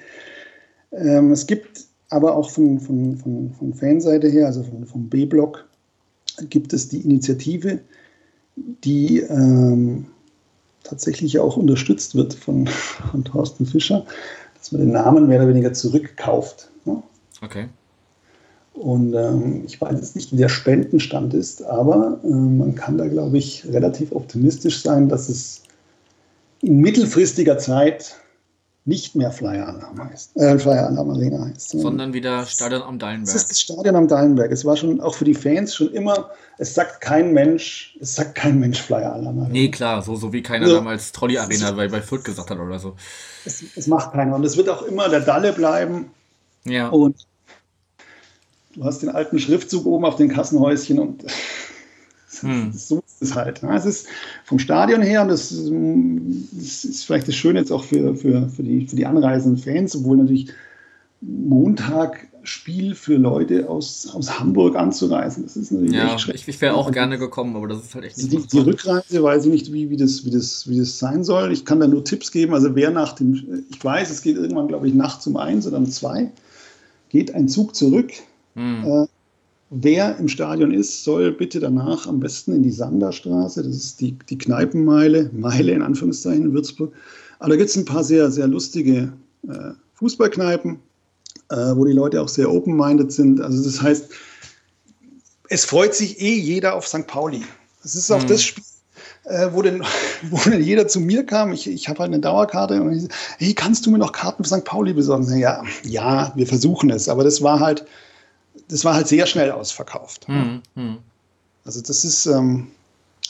ähm, es gibt aber auch von, von, von, von Fanseite her, also von, vom B-Block, gibt es die Initiative, die ähm, tatsächlich auch unterstützt wird von, von Thorsten Fischer, dass man den Namen mehr oder weniger zurückkauft. Ne? Okay. Und ähm, ich weiß jetzt nicht, wie der Spendenstand ist, aber äh, man kann da, glaube ich, relativ optimistisch sein, dass es in mittelfristiger Zeit nicht mehr Flyer Alarm heißt, äh, Flyer Alarm Arena heißt. Sondern wieder Stadion am Dallenberg. Es ist das Stadion am Dallenberg. Es war schon auch für die Fans schon immer, es sagt kein Mensch, es sagt kein Mensch Flyer Alarm Arena. Nee, klar, so, so wie keiner also, damals Trolley Arena bei, bei Fürth gesagt hat oder so. Es, es macht keiner. Und es wird auch immer der Dalle bleiben. Ja. Und du hast den alten Schriftzug oben auf den Kassenhäuschen und Hm. So ist es halt. Es ist vom Stadion her, und das, das ist vielleicht das Schöne jetzt auch für, für, für, die, für die anreisenden Fans, obwohl natürlich Montag Spiel für Leute aus, aus Hamburg anzureisen. Das ist natürlich ja, echt ich, ich wäre auch gerne gekommen, aber das ist halt echt nicht. Also die, die, Rückreise weiß ich nicht, wie, wie, das, wie, das, wie das sein soll. Ich kann da nur Tipps geben. Also wer nach dem, ich weiß, es geht irgendwann, glaube ich, nachts um eins oder um zwei, geht ein Zug zurück. Hm. Äh, wer im Stadion ist, soll bitte danach am besten in die Sanderstraße, das ist die, die Kneipenmeile, Meile in Anführungszeichen in Würzburg. Aber da gibt es ein paar sehr, sehr lustige äh, Fußballkneipen äh, wo die Leute auch sehr open-minded sind. Also das heißt, es freut sich eh jeder auf St. Pauli. Es ist auch mhm. das Spiel, äh, wo, denn, wo denn jeder zu mir kam. Ich, ich habe halt eine Dauerkarte und ich hey, kannst du mir noch Karten für St. Pauli besorgen? Ja, ja, wir versuchen es. Aber das war halt, das war halt sehr schnell ausverkauft. Mhm. Also das ist, ähm,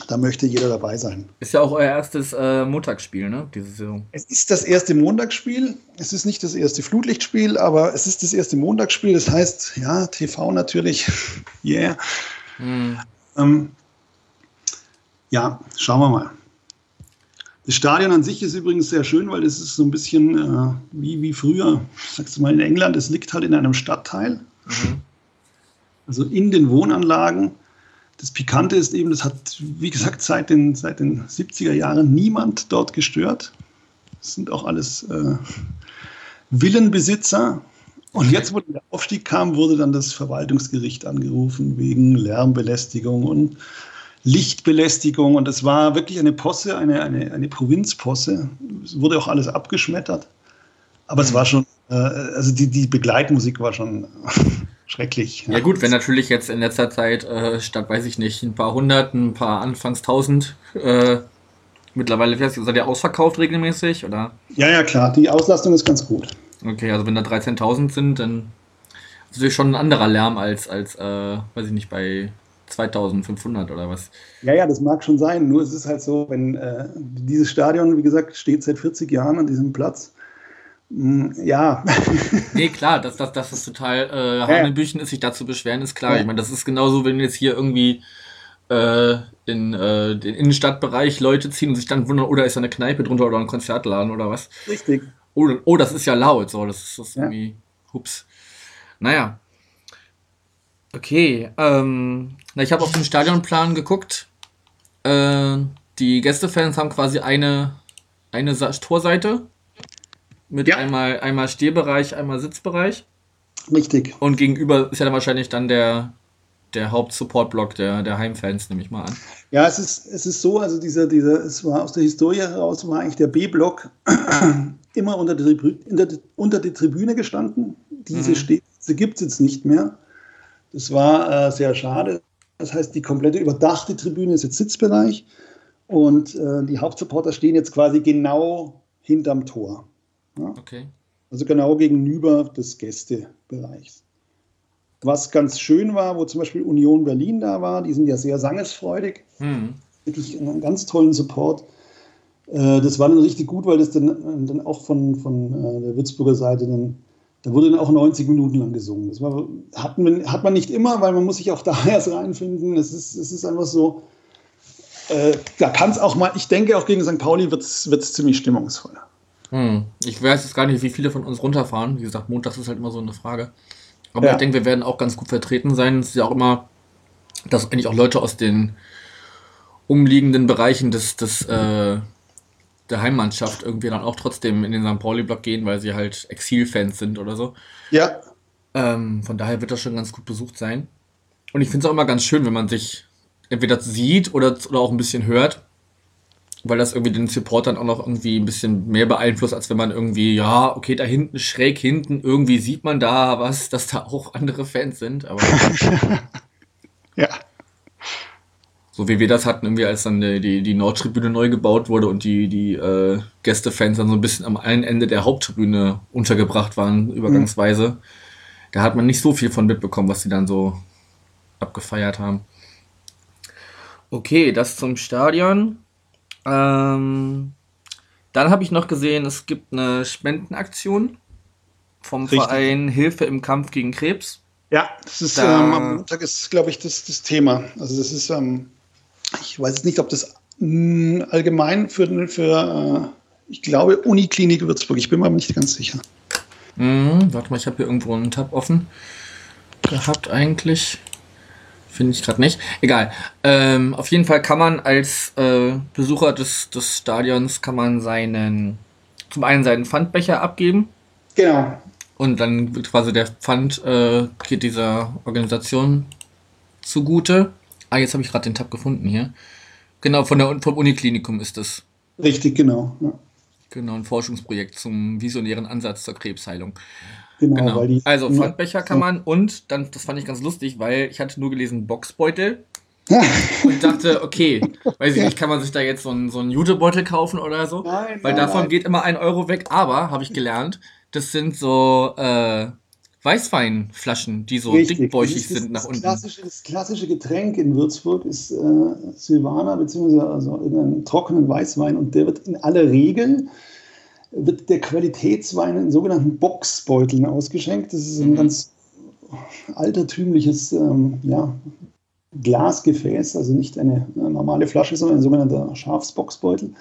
da möchte jeder dabei sein. Ist ja auch euer erstes äh, Montagsspiel, ne? Diese Saison. Es ist das erste Montagsspiel. Es ist nicht das erste Flutlichtspiel, aber es ist das erste Montagsspiel. Das heißt, ja, TV natürlich. yeah. Hm. Ähm, ja, schauen wir mal. Das Stadion an sich ist übrigens sehr schön, weil es ist so ein bisschen äh, wie, wie früher, sagst du mal, in England, es liegt halt in einem Stadtteil. Mhm. Also in den Wohnanlagen das Pikante ist eben, das hat, wie gesagt, seit den, seit den 70er Jahren niemand dort gestört. Das sind auch alles äh, Villenbesitzer. Und jetzt, wo der Aufstieg kam, wurde dann das Verwaltungsgericht angerufen wegen Lärmbelästigung und Lichtbelästigung. Und das war wirklich eine Posse, eine, eine, eine Provinzposse. Es wurde auch alles abgeschmettert. Aber mhm. es war schon, äh, also die, die Begleitmusik war schon schrecklich. Ja. ja. gut, wenn natürlich jetzt in letzter Zeit äh, statt, weiß ich nicht, ein paar hundert, ein paar anfangs tausend, äh, mittlerweile seid ihr ausverkauft regelmäßig, oder? Ja, ja, klar, die Auslastung ist ganz gut. Okay, also wenn da 13.000 sind, dann ist natürlich schon ein anderer Lärm als, als äh, weiß ich nicht, bei 2500 oder was. Ja, ja, das mag schon sein. Nur es ist halt so, wenn äh, dieses Stadion, wie gesagt, steht seit 40 Jahren an diesem Platz ja. nee, klar, dass, dass, dass das total äh, Hanebüchen ist, sich dazu beschweren, ist klar. Ja. Ich meine, das ist genauso, wenn jetzt hier irgendwie äh, in äh, den Innenstadtbereich Leute ziehen und sich dann wundern, oder ist da eine Kneipe drunter oder ein Konzertladen oder was? Richtig. Oh, oh das ist ja laut, so, das ist, das ja. irgendwie, hups. Naja. Okay, ähm, na, ich habe auf den Stadionplan geguckt. Äh, die Gästefans haben quasi eine, eine Torseite mit ja. einmal, einmal Stehbereich, einmal Sitzbereich. Richtig. Und gegenüber ist ja dann wahrscheinlich dann der, der Haupt-Support-Block der, der Heimfans, nehme ich mal an. Ja, es ist, es ist so, also dieser, dieser, es war aus der Historie heraus, war eigentlich der B-Block immer unter die, unter, unter die Tribüne gestanden. Diese, mhm. diese gibt es jetzt nicht mehr. Das war äh, sehr schade. Das heißt, die komplette überdachte Tribüne ist jetzt Sitzbereich und äh, die Hauptsupporter stehen jetzt quasi genau hinterm Tor. Ja? Okay. Also genau gegenüber des Gästebereichs. Was ganz schön war, wo zum Beispiel Union Berlin da war, die sind ja sehr sangesfreudig. Hm. Wirklich einen ganz tollen Support. Äh, das war dann richtig gut, weil das dann, dann auch von, von äh, der Würzburger Seite dann, da wurde dann auch 90 Minuten lang gesungen. Das war, hat, man, hat man nicht immer, weil man muss sich auch da erst reinfinden. Es ist, es ist einfach so, äh, da kann es auch mal, ich denke auch gegen St. Pauli wird es ziemlich stimmungsvoll. Hm. Ich weiß jetzt gar nicht, wie viele von uns runterfahren. Wie gesagt, montags ist halt immer so eine Frage. Aber ja. ich denke, wir werden auch ganz gut vertreten sein. Es ist ja auch immer, dass eigentlich auch Leute aus den umliegenden Bereichen des, des, äh, der Heimmannschaft irgendwie dann auch trotzdem in den St. Pauli-Block gehen, weil sie halt Exil-Fans sind oder so. Ja. Ähm, von daher wird das schon ganz gut besucht sein. Und ich finde es auch immer ganz schön, wenn man sich entweder sieht oder, oder auch ein bisschen hört weil das irgendwie den Supportern auch noch irgendwie ein bisschen mehr beeinflusst, als wenn man irgendwie, ja, okay, da hinten, schräg hinten, irgendwie sieht man da was, dass da auch andere Fans sind, aber. ja. So wie wir das hatten, irgendwie, als dann die, die, die Nordtribüne neu gebaut wurde und die, die äh, Gästefans dann so ein bisschen am einen Ende der Haupttribüne untergebracht waren, übergangsweise. Mhm. Da hat man nicht so viel von mitbekommen, was sie dann so abgefeiert haben. Okay, das zum Stadion. Ähm, dann habe ich noch gesehen, es gibt eine Spendenaktion vom Richtig. Verein Hilfe im Kampf gegen Krebs. Ja, das ist da, ähm, am Montag ist, glaube ich, das, das Thema. Also das ist ähm, ich weiß jetzt nicht, ob das mh, allgemein für, für äh, ich glaube, Uniklinik Würzburg. Ich bin mir aber nicht ganz sicher. Mhm, warte mal, ich habe hier irgendwo einen Tab offen gehabt eigentlich. Finde ich gerade nicht. Egal. Ähm, auf jeden Fall kann man als äh, Besucher des, des Stadions kann man seinen zum einen seinen Pfandbecher abgeben. Genau. Und dann wird quasi der Pfand äh, geht dieser Organisation zugute. Ah, jetzt habe ich gerade den Tab gefunden hier. Genau, von der, vom Uniklinikum ist das. Richtig, genau. Ja. Genau, ein Forschungsprojekt zum visionären Ansatz zur Krebsheilung. Genau, Genau. die. Also Pfandbecher kann man und dann, das fand ich ganz lustig, weil ich hatte nur gelesen Boxbeutel und dachte, okay, weiß ich nicht, kann man sich da jetzt so einen, so einen Jutebeutel kaufen oder so? Nein, weil nein, davon nein. geht immer ein Euro weg, aber, habe ich gelernt, das sind so äh, Weißweinflaschen, die so Richtig. dickbäuchig Das ist sind nach das unten. Klassische, das klassische Getränk in Würzburg ist äh, Silvaner, beziehungsweise also irgendeinen trockenen Weißwein und der wird in aller Regel wird der Qualitätswein in sogenannten Boxbeuteln ausgeschenkt. Das ist ein Mhm. ganz altertümliches ähm, ja, Glasgefäß, also nicht eine, eine normale Flasche, sondern ein sogenannter Schafsboxbeutel.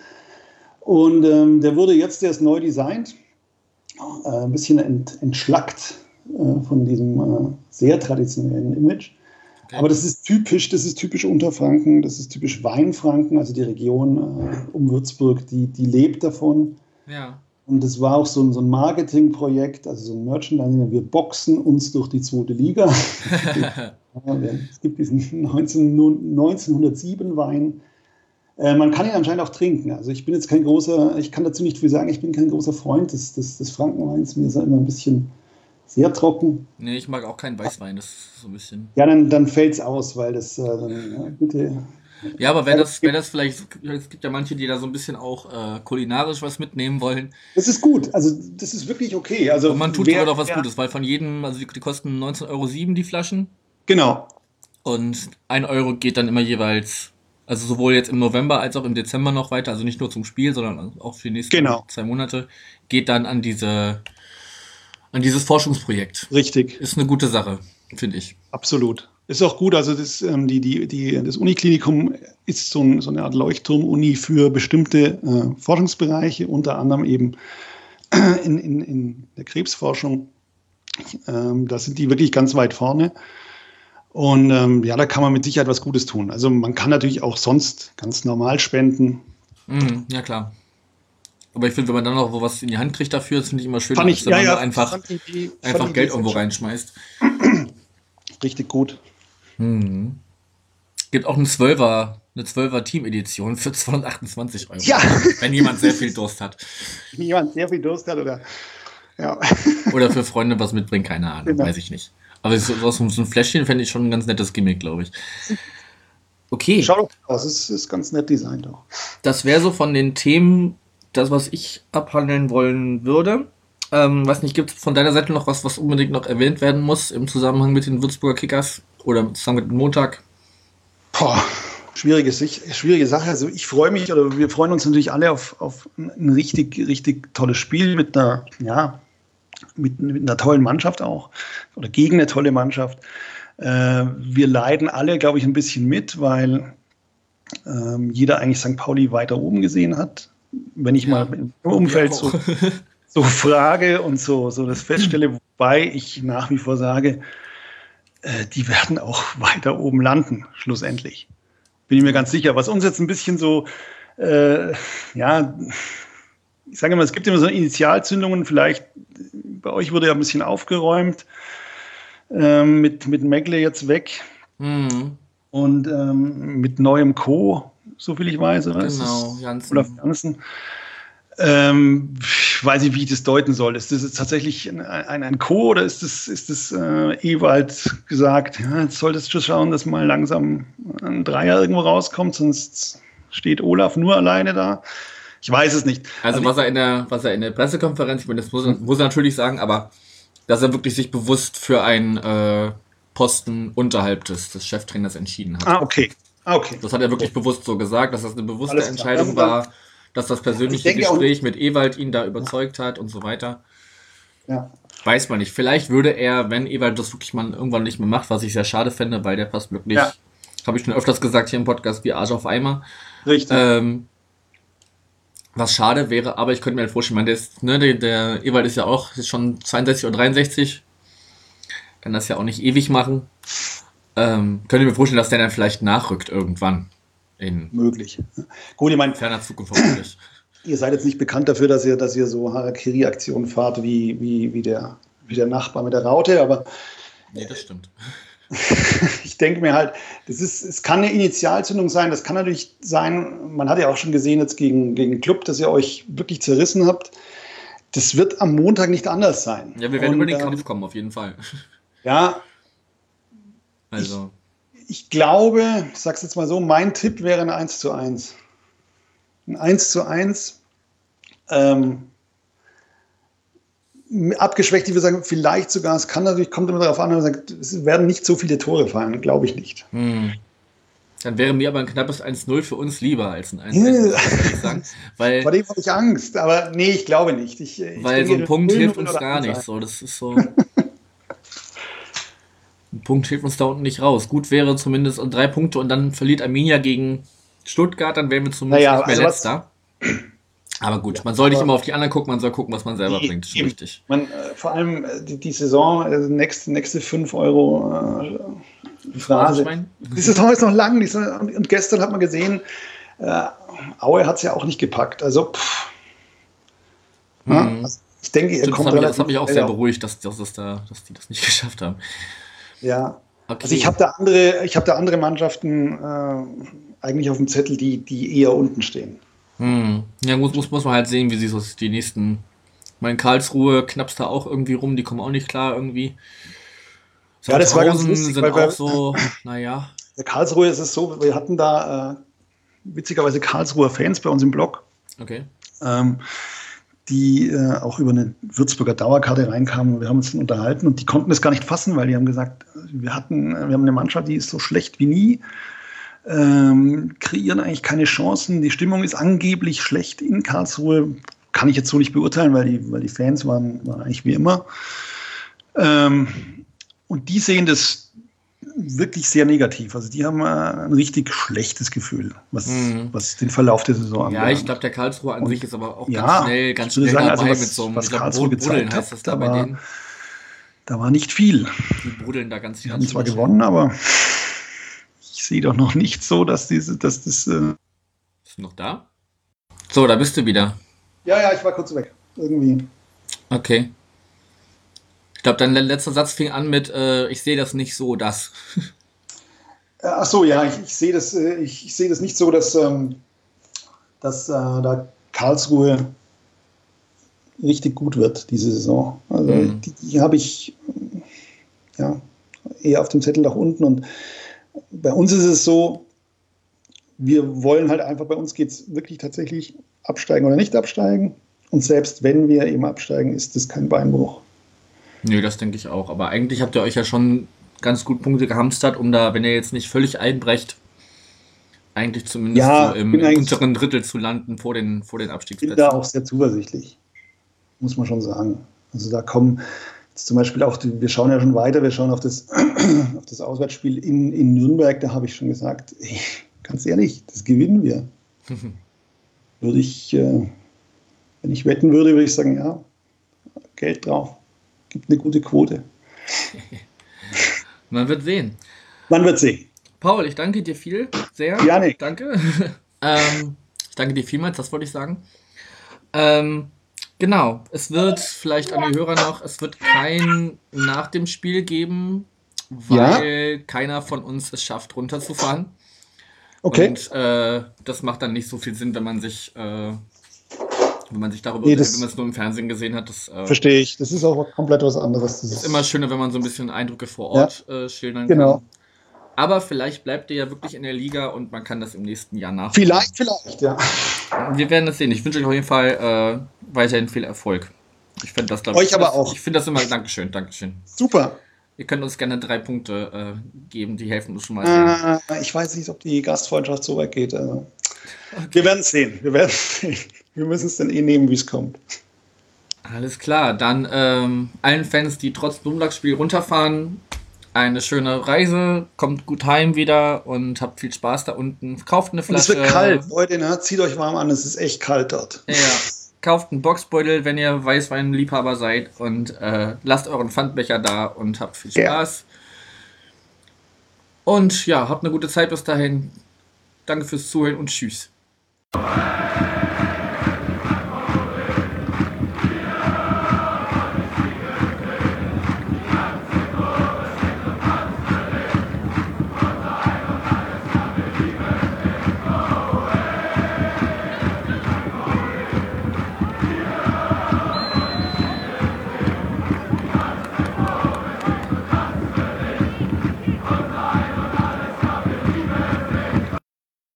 Und ähm, der wurde jetzt erst neu designt, äh, ein bisschen ent, entschlackt äh, von diesem äh, sehr traditionellen Image. Okay. Aber das ist typisch, das ist typisch Unterfranken, das ist typisch Weinfranken, also die Region äh, um Würzburg, die, die lebt davon. Ja. Und das war auch so ein, so ein Marketingprojekt, also so ein Merchandising. Wir boxen uns durch die zweite Liga. Es gibt diesen 19, 1907 Wein. Äh, man kann ihn anscheinend auch trinken. Also ich bin jetzt kein großer, ich kann dazu nicht viel sagen, ich bin kein großer Freund des, des, des Frankenweins. Mir ist er immer ein bisschen sehr trocken. Nee, ich mag auch keinen Weißwein, das ist so ein bisschen. Ja, dann, dann fällt es aus, weil das äh, dann, ja, bitte. Ja, aber wenn das, wenn das vielleicht, es gibt ja manche, die da so ein bisschen auch äh, kulinarisch was mitnehmen wollen. Das ist gut. Also das ist wirklich okay. Also Und man tut wer- doch was wer- Gutes, weil von jedem, also die, die kosten 19,07 Euro die Flaschen. Genau. Und ein Euro geht dann immer jeweils, also sowohl jetzt im November als auch im Dezember noch weiter, also nicht nur zum Spiel, sondern auch für die nächsten Genau. zwei Monate, geht dann an diese, an dieses Forschungsprojekt. Richtig. Ist eine gute Sache, finde ich. Absolut. Ist auch gut. Also das, ähm, die, die, die, das Uniklinikum ist so, ein, so eine Art Leuchtturm-Uni für bestimmte äh, Forschungsbereiche, unter anderem eben in, in, in der Krebsforschung. Ähm, da sind die wirklich ganz weit vorne. Und ähm, ja, da kann man mit Sicherheit was Gutes tun. Also man kann natürlich auch sonst ganz normal spenden. Mhm, ja, klar. Aber ich finde, wenn man dann noch wo was in die Hand kriegt dafür, finde ich immer schön, wenn ja, man ja, einfach, die einfach Geld irgendwo reinschmeißt. Richtig gut. Mhm. Gibt auch eine 12er, eine 12er Team-Edition für 228 Euro. Ja. Wenn jemand sehr viel Durst hat. Wenn jemand sehr viel Durst hat oder ja. Oder für Freunde was mitbringen, keine Ahnung, Genau. weiß ich nicht. Aber so, so ein Fläschchen fände ich schon ein ganz nettes Gimmick, glaube ich. Okay, Schaut doch aus, es ist ganz nett designt auch. das wäre so von den Themen das, was ich abhandeln wollen würde. Ähm, weiß nicht, gibt es von deiner Seite noch was, was unbedingt noch erwähnt werden muss im Zusammenhang mit den Würzburger Kickers oder zusammen mit Montag? Boah, schwierige, schwierige Sache. Also ich freue mich oder wir freuen uns natürlich alle auf, auf ein richtig, richtig tolles Spiel mit einer, ja, mit, mit einer tollen Mannschaft auch oder gegen eine tolle Mannschaft. Äh, wir leiden alle, glaube ich, ein bisschen mit, weil ähm, jeder eigentlich St. Pauli weiter oben gesehen hat. Wenn ich Ja. mal im Umfeld so, so frage und so, so das feststelle, wobei ich nach wie vor sage, äh, die werden auch weiter oben landen, schlussendlich. Bin ich mir ganz sicher. Was uns jetzt ein bisschen so, äh, ja, ich sage immer, es gibt immer so Initialzündungen, vielleicht bei euch wurde ja ein bisschen aufgeräumt, ähm, mit, mit Megle jetzt weg Mhm, und ähm, mit neuem Co., so viel ich weiß, oder? Genau, Janssen. Olaf Janssen. Ähm, ich weiß nicht, wie ich das deuten soll. Ist das jetzt tatsächlich ein, ein, ein Co. oder ist das, ist das äh, Ewald gesagt, ja, jetzt solltest du schauen, dass mal langsam ein Dreier irgendwo rauskommt, sonst steht Olaf nur alleine da. Ich weiß es nicht. Also was er in der, was er in der Pressekonferenz, ich meine, das muss er, muss er natürlich sagen, aber dass er wirklich sich bewusst für einen äh, Posten unterhalb des, des Cheftrainers entschieden hat. Ah, okay. Ah, okay. Das hat er wirklich bewusst so gesagt, dass das eine bewusste. Entscheidung Dann- war, dass das persönliche Ich denke auch- Gespräch mit Ewald ihn da überzeugt hat und so weiter. Ja. Weiß man nicht. Vielleicht würde er, wenn Ewald das wirklich mal irgendwann nicht mehr macht, was ich sehr schade fände, weil der passt wirklich Ja. Habe ich schon öfters gesagt hier im Podcast, wie Arsch auf Eimer. Richtig. Ähm, was schade wäre, aber ich könnte mir halt vorstellen, man, der, ist, ne, der, der Ewald ist ja auch ist schon 62 oder 63. Kann das ja auch nicht ewig machen. Ähm, könnte mir vorstellen, dass der dann vielleicht nachrückt irgendwann. In Möglich. Gut, ich meine, ferner Zukunft hoffentlich. ihr seid jetzt nicht bekannt dafür, dass ihr, dass ihr so Harakiri-Aktionen fahrt wie, wie, wie, der, wie der Nachbar mit der Raute, aber Nee, das stimmt. ich denke mir halt, das ist, es kann eine Initialzündung sein, das kann natürlich sein, man hat ja auch schon gesehen jetzt gegen, gegen Club, dass ihr euch wirklich zerrissen habt. Das wird am Montag nicht anders sein. Ja, wir werden Und, über den ähm, Kampf kommen, auf jeden Fall. Ja, Also, ich glaube, ich sag's jetzt mal so, mein Tipp wäre ein 1 zu 1. Ein 1 zu 1. Ähm, abgeschwächt, ich würde sagen, vielleicht sogar, es kann natürlich, kommt immer darauf an, sagt, es werden nicht so viele Tore fallen, glaube ich nicht. hm. Dann wäre mir aber ein knappes 1-0 für uns lieber als ein 1-1, Ja. muss ich ehrlich sagen. Weil, Vor dem habe ich Angst, aber nee, ich glaube nicht. Ich, ich weil so denke, ein Punkt 0-0 hilft uns gar 1-1. nicht. So, das ist so. ein Punkt hilft uns da unten nicht raus. Gut wäre zumindest drei Punkte und dann verliert Arminia gegen Stuttgart, dann wären wir zumindest Naja, nicht mehr also letzter. Aber gut, man soll nicht immer auf die anderen gucken, man soll gucken, was man selber Die- bringt. Ist richtig. Man, äh, vor allem äh, die, die Saison, also nächste, nächste 5 Euro äh, Phrase. Die Saison ist noch lang. Saison, und, und gestern hat man gesehen, äh, Aue hat es ja auch nicht gepackt. Also, pff. Ja, Mhm. also ich denke, ihr Stimmt, kommt das, hat mich, das hat mich auch sehr beruhigt, dass, dass, das da, dass die das nicht geschafft haben. Ja. Okay. Also ich habe da andere, ich habe da andere Mannschaften äh, eigentlich auf dem Zettel, die, die eher unten stehen. Hm. Ja, muss, muss, muss man halt sehen, wie sie so die nächsten. Mein Karlsruhe knappst da auch irgendwie rum, die kommen auch nicht klar irgendwie. Ja, das war ganz lustig, sind weil wir- auch so, naja. Der Karlsruhe ist es so, wir hatten da äh, witzigerweise Karlsruher Fans bei uns im Blog, Okay. ähm, die äh, auch über eine Würzburger Dauerkarte reinkamen. Wir haben uns dann unterhalten und die konnten es gar nicht fassen, weil die haben gesagt, wir hatten, wir haben eine Mannschaft, die ist so schlecht wie nie, ähm, kreieren eigentlich keine Chancen. Die Stimmung ist angeblich schlecht in Karlsruhe. Kann ich jetzt so nicht beurteilen, weil die, weil die Fans waren, waren eigentlich wie immer. Ähm, und die sehen das wirklich sehr negativ. Also die haben äh, ein richtig schlechtes Gefühl, was, Mhm. was den Verlauf der Saison Ja, ich glaube, der Karlsruhe an sich ist aber auch Ja, ganz schnell, ganz schnell sagen, dabei also was- mit so einem, was glaub, Karlsruhe gezeigt heißt hat, das da bei da war- denen. Da war nicht viel. Die brudeln da ganz Sie ganz haben zwar gewonnen, aber ich sehe doch noch nicht so, dass diese, dass das. Äh Bist du noch da? So, da bist du wieder. ja, ja, ich war kurz weg. Irgendwie. Okay. Ich glaube, dein le- letzter Satz fing an mit, äh, ich sehe das nicht so, das. Äh, Ach so, ja, ich, ich sehe das, äh, ich, ich sehe das nicht so, dass, ähm, dass äh, da Karlsruhe richtig gut wird diese Saison. Also Mhm. die, die habe ich ja eher auf dem Zettel nach unten und bei uns ist es so, wir wollen halt einfach, bei uns geht es wirklich tatsächlich absteigen oder nicht absteigen. Und selbst wenn wir eben absteigen, ist das kein Beinbruch. Nö, das denke ich auch. Aber eigentlich habt ihr euch ja schon ganz gut Punkte gehamstert, um da, wenn ihr jetzt nicht völlig einbrecht, eigentlich zumindest Ja, so im, unteren Drittel zu landen vor den, vor den Ich bin Abstiegsplätzen. da auch sehr zuversichtlich, muss man schon sagen. Also da kommen jetzt zum Beispiel auch, die, wir schauen ja schon weiter, wir schauen auf das, auf das Auswärtsspiel in, in Nürnberg, da habe ich schon gesagt, ey, ganz ehrlich, das gewinnen wir. Würde ich, äh, wenn ich wetten würde, würde ich sagen, ja, Geld drauf, gibt eine gute Quote. Man wird sehen. Man wird sehen. Paul, ich danke dir viel, sehr. Janik. Danke. ähm, ich danke dir vielmals, das wollte ich sagen. Ähm, genau, es wird vielleicht an die Hörer noch, es wird kein nach dem Spiel geben, weil keiner von uns es schafft, runterzufahren. Okay. Und äh, das macht dann nicht so viel Sinn, wenn man sich, äh, wenn man sich darüber, Nee, das- wenn man es nur im Fernsehen gesehen hat. Das äh, Verstehe ich. Das ist auch komplett was anderes. Das ist immer schöner, wenn man so ein bisschen Eindrücke vor Ja. Ort äh, schildern Genau. kann. Aber vielleicht bleibt ihr ja wirklich in der Liga und man kann das im nächsten Jahr nach. Vielleicht, vielleicht, ja. Wir werden es sehen. Ich wünsche euch auf jeden Fall äh, weiterhin viel Erfolg. Ich finde das, glaub Euch ich, aber das, auch. Ich finde das immer. Dankeschön, Dankeschön. Super. Ihr könnt uns gerne drei Punkte äh, geben, die helfen uns schon mal. Äh, ich weiß nicht, ob die Gastfreundschaft so weit geht. Also. Wir werden es sehen. Wir werden sehen. Wir müssen es dann eh nehmen, wie es kommt. Alles klar. Dann ähm, allen Fans, die trotz Blumenlagsspiel runterfahren, eine schöne Reise, kommt gut heim wieder und habt viel Spaß da unten. Kauft eine Flasche. Und es wird kalt, Leute, ne? zieht euch warm an, es ist echt kalt dort. Ja, kauft einen Boxbeutel, wenn ihr Weißweinliebhaber seid und äh, lasst euren Pfandbecher da und habt viel Spaß. Ja. Und ja, habt eine gute Zeit bis dahin. Danke fürs Zuhören und tschüss.